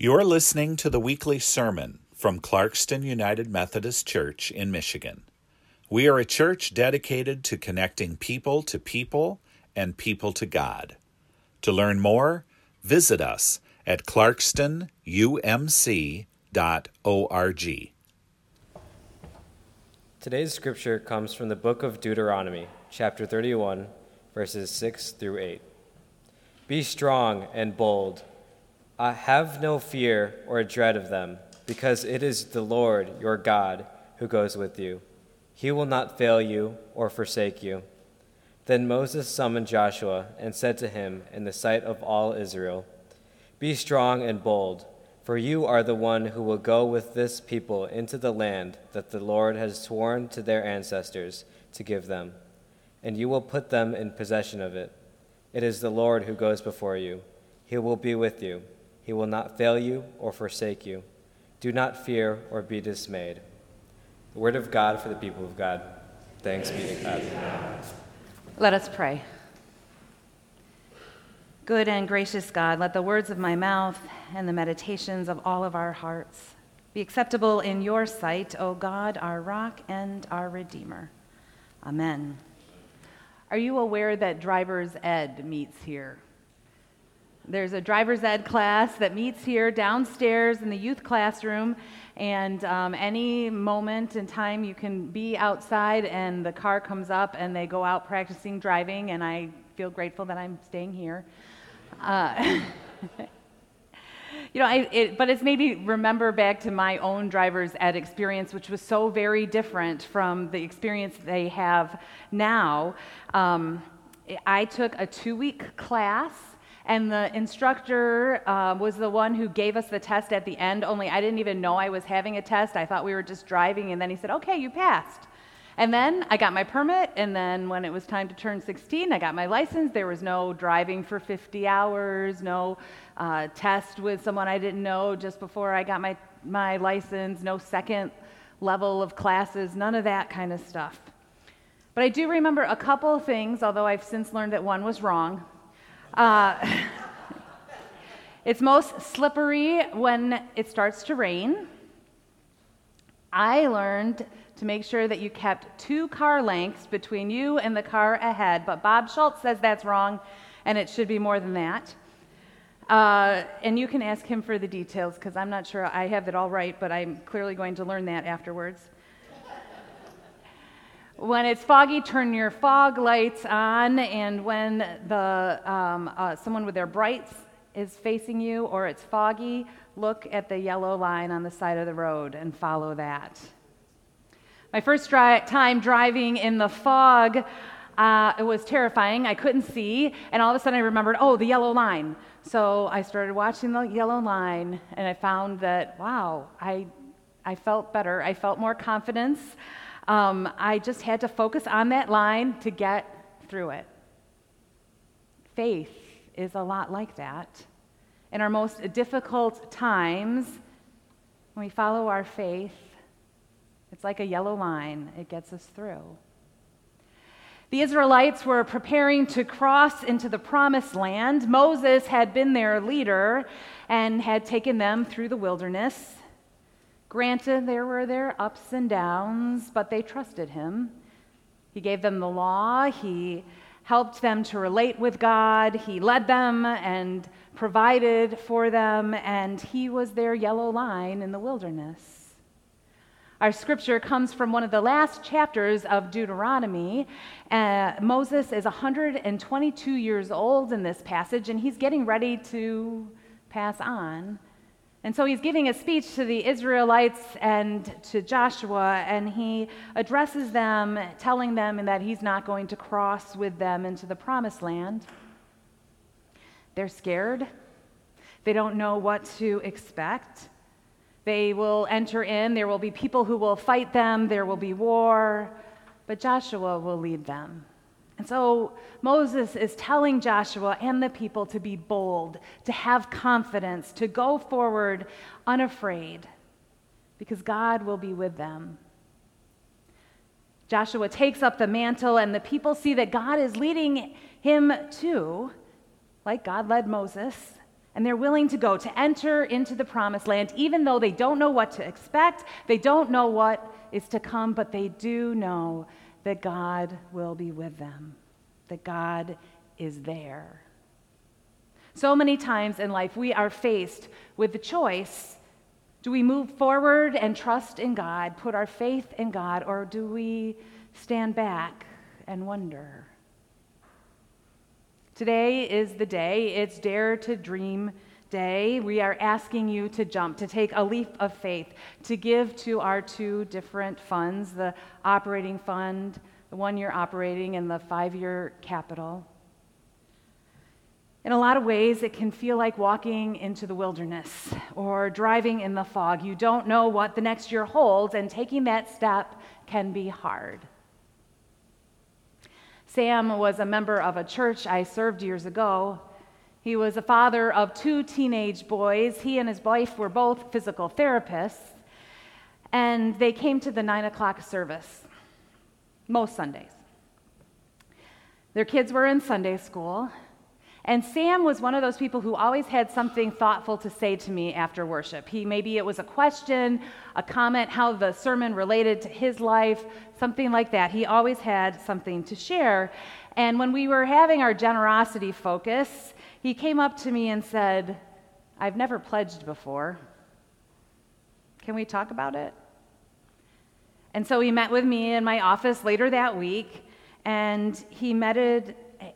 You're listening to the weekly sermon from Clarkston United Methodist Church in Michigan. We are a church dedicated to connecting people to people and people to God. To learn more, visit us at clarkstonumc.org. Today's scripture comes from the book of Deuteronomy, chapter 31, verses 6 through 8. Be strong and bold uh, have no fear or dread of them, because it is the Lord your God who goes with you. He will not fail you or forsake you. Then Moses summoned Joshua and said to him in the sight of all Israel, Be strong and bold, for you are the one who will go with this people into the land that the Lord has sworn to their ancestors to give them, and you will put them in possession of it. It is the Lord who goes before you. He will be with you. He will not fail you or forsake you. Do not fear or be dismayed. The word of God for the people of God. Thanks be to God. Let us pray. Good and gracious God, let the words of my mouth and the meditations of all of our hearts be acceptable in your sight, O God, our rock and our redeemer. Amen. Are you aware that driver's ed meets here? There's a driver's ed class that meets here downstairs in the youth classroom, and um, any moment in time you can be outside and the car comes up and they go out practicing driving, and I feel grateful that I'm staying here. Uh, you know, I, it, but it's made me remember back to my own driver's ed experience, which was so very different from the experience they have now. Um, I took a two week class and the instructor uh, was the one who gave us the test at the end, only I didn't even know I was having a test. I thought we were just driving, and then he said, Okay, you passed. And then I got my permit, and then when it was time to turn 16, I got my license. There was no driving for 50 hours, no uh, test with someone I didn't know just before I got my, my license, no second level of classes, none of that kind of stuff. But I do remember a couple of things, although I've since learned that one was wrong. Uh, it's most slippery when it starts to rain. I learned to make sure that you kept two car lengths between you and the car ahead, but Bob Schultz says that's wrong and it should be more than that. Uh, and you can ask him for the details because I'm not sure I have it all right, but I'm clearly going to learn that afterwards. When it's foggy, turn your fog lights on, and when the, um, uh, someone with their brights is facing you or it's foggy, look at the yellow line on the side of the road and follow that. My first time driving in the fog, uh, it was terrifying. I couldn't see, and all of a sudden I remembered, oh, the yellow line. So I started watching the yellow line, and I found that, wow, I, I felt better. I felt more confidence. Um, I just had to focus on that line to get through it. Faith is a lot like that. In our most difficult times, when we follow our faith, it's like a yellow line, it gets us through. The Israelites were preparing to cross into the promised land. Moses had been their leader and had taken them through the wilderness. Granted, there were their ups and downs, but they trusted him. He gave them the law, he helped them to relate with God, he led them and provided for them, and he was their yellow line in the wilderness. Our scripture comes from one of the last chapters of Deuteronomy. Uh, Moses is 122 years old in this passage, and he's getting ready to pass on. And so he's giving a speech to the Israelites and to Joshua, and he addresses them, telling them that he's not going to cross with them into the promised land. They're scared. They don't know what to expect. They will enter in. There will be people who will fight them. There will be war. But Joshua will lead them. And so Moses is telling Joshua and the people to be bold, to have confidence, to go forward unafraid, because God will be with them. Joshua takes up the mantle, and the people see that God is leading him too, like God led Moses, And they're willing to go to enter into the promised land, even though they don't know what to expect, they don't know what is to come, but they do know that God will be with them, that God is there. So many times in life, we are faced with the choice do we move forward and trust in God, put our faith in God, or do we stand back and wonder? Today is the day. It's Dare to Dream Day. We are asking you to jump, to take a leap of faith, to give to our two different funds the operating fund, the one year operating, and the five year capital. In a lot of ways, it can feel like walking into the wilderness or driving in the fog. You don't know what the next year holds, and taking that step can be hard. Sam was a member of a church I served years ago. He was a father of two teenage boys. He and his wife were both physical therapists, and they came to the nine o'clock service most Sundays. Their kids were in Sunday school, and Sam was one of those people who always had something thoughtful to say to me after worship. He maybe it was a question, a comment, how the sermon related to his life, something like that. He always had something to share. And when we were having our generosity focus, he came up to me and said, I've never pledged before. Can we talk about it? And so he met with me in my office later that week, and he met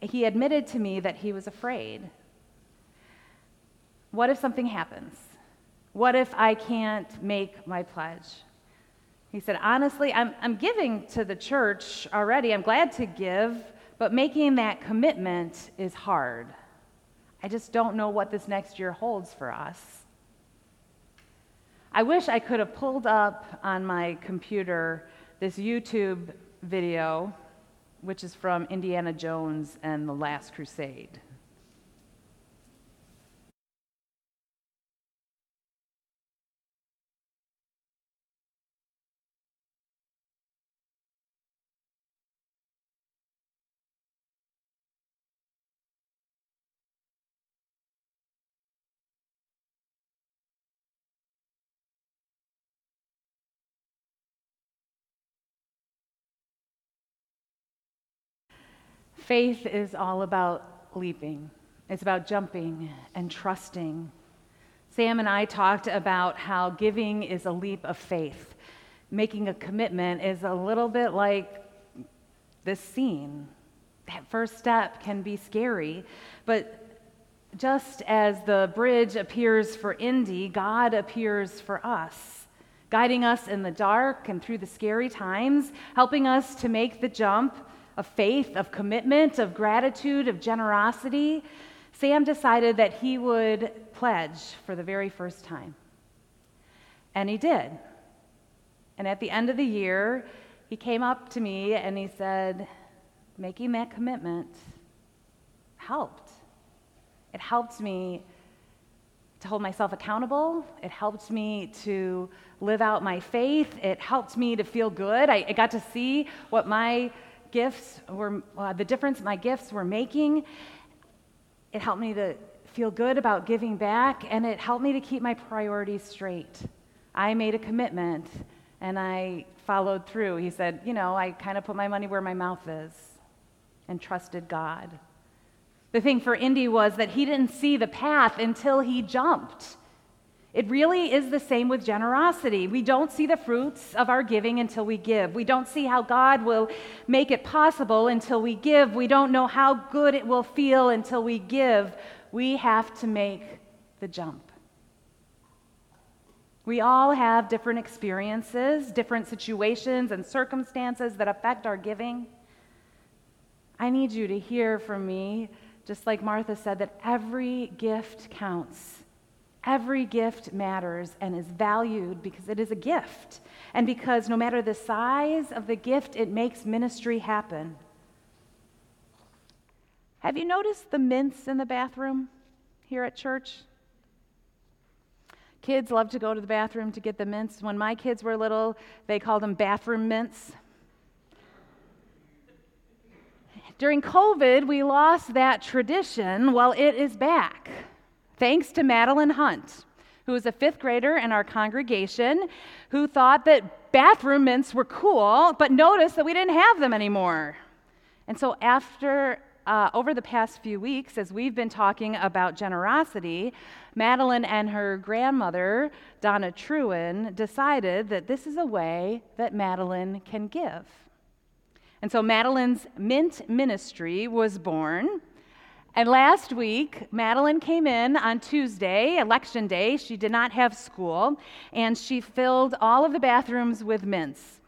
he admitted to me that he was afraid. What if something happens? What if I can't make my pledge? He said, Honestly, I'm, I'm giving to the church already. I'm glad to give, but making that commitment is hard. I just don't know what this next year holds for us. I wish I could have pulled up on my computer this YouTube video which is from Indiana Jones and the Last Crusade. Faith is all about leaping, it's about jumping and trusting. Sam and I talked about how giving is a leap of faith. Making a commitment is a little bit like this scene. That first step can be scary, but just as the bridge appears for Indy, God appears for us, guiding us in the dark and through the scary times, helping us to make the jump of faith, of commitment, of gratitude, of generosity, Sam decided that he would pledge for the very first time. And he did. And at the end of the year, he came up to me and he said, Making that commitment helped. It helped me to hold myself accountable. It helped me to live out my faith. It helped me to feel good. I, I got to see what my gifts were, uh, the difference my gifts were making. It helped me to feel good about giving back, and it helped me to keep my priorities straight. I made a commitment and I followed through. He said, You know, I kind of put my money where my mouth is and trusted God. The thing for Indy was that he didn't see the path until he jumped. It really is the same with generosity. We don't see the fruits of our giving until we give. We don't see how God will make it possible until we give. We don't know how good it will feel until we give. We have to make the jump. We all have different experiences, different situations and circumstances that affect our giving. I need you to hear from me, just like Martha said, that every gift counts. Every gift matters and is valued because it is a gift, and because no matter the size of the gift, it makes ministry happen. Have you noticed the mints in the bathroom here at church? Kids love to go to the bathroom to get the mints. When my kids were little, they called them bathroom mints. During COVID, we lost that tradition. Well, it is back. Thanks to Madeline Hunt, who was a fifth grader in our congregation who thought that bathroom mints were cool, but noticed that we didn't have them anymore. And so, after uh, over the past few weeks, as we've been talking about generosity, Madeline and her grandmother, Donna Truin, decided that this is a way that Madeline can give. And so Madeline's Mint Ministry was born. And last week, Madeline came in on Tuesday, election day. She did not have school, and she filled all of the bathrooms with mints.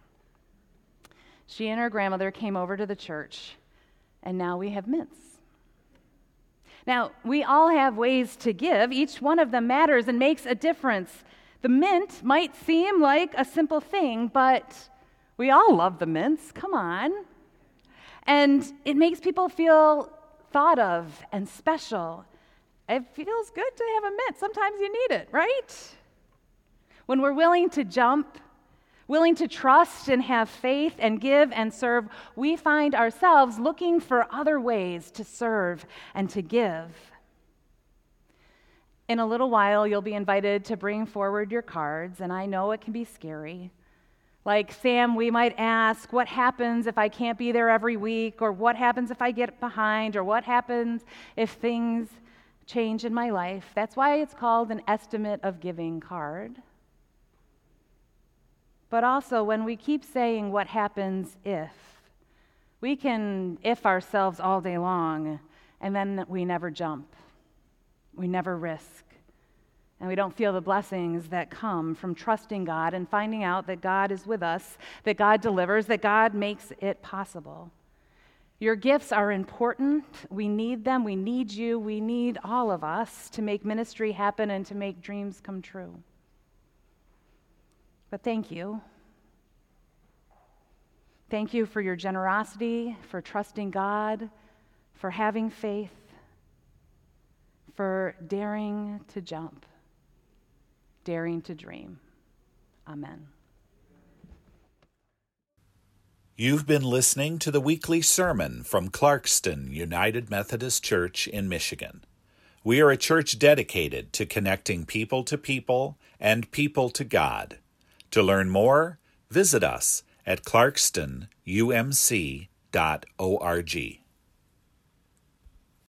She and her grandmother came over to the church, and now we have mints. Now, we all have ways to give. Each one of them matters and makes a difference. The mint might seem like a simple thing, but we all love the mints. Come on. And it makes people feel thought of and special. It feels good to have a mint. Sometimes you need it, right? When we're willing to jump, willing to trust and have faith and give and serve, we find ourselves looking for other ways to serve and to give. In a little while, you'll be invited to bring forward your cards, and I know it can be scary. Like Sam, we might ask, what happens if I can't be there every week? Or what happens if I get behind? Or what happens if things change in my life? That's why it's called an estimate of giving card. But also, when we keep saying, what happens if? We can if ourselves all day long, and then we never jump. We never risk and we don't feel the blessings that come from trusting God and finding out that God is with us, that God delivers, that God makes it possible. Your gifts are important. We need them. We need you. We need all of us to make ministry happen and to make dreams come true. But thank you. Thank you for your generosity, for trusting God, for having faith, for daring to jump daring to dream. Amen. You've been listening to the weekly sermon from Clarkston United Methodist Church in Michigan. We are a church dedicated to connecting people to people and people to God. To learn more, visit us at clarkstonumc.org.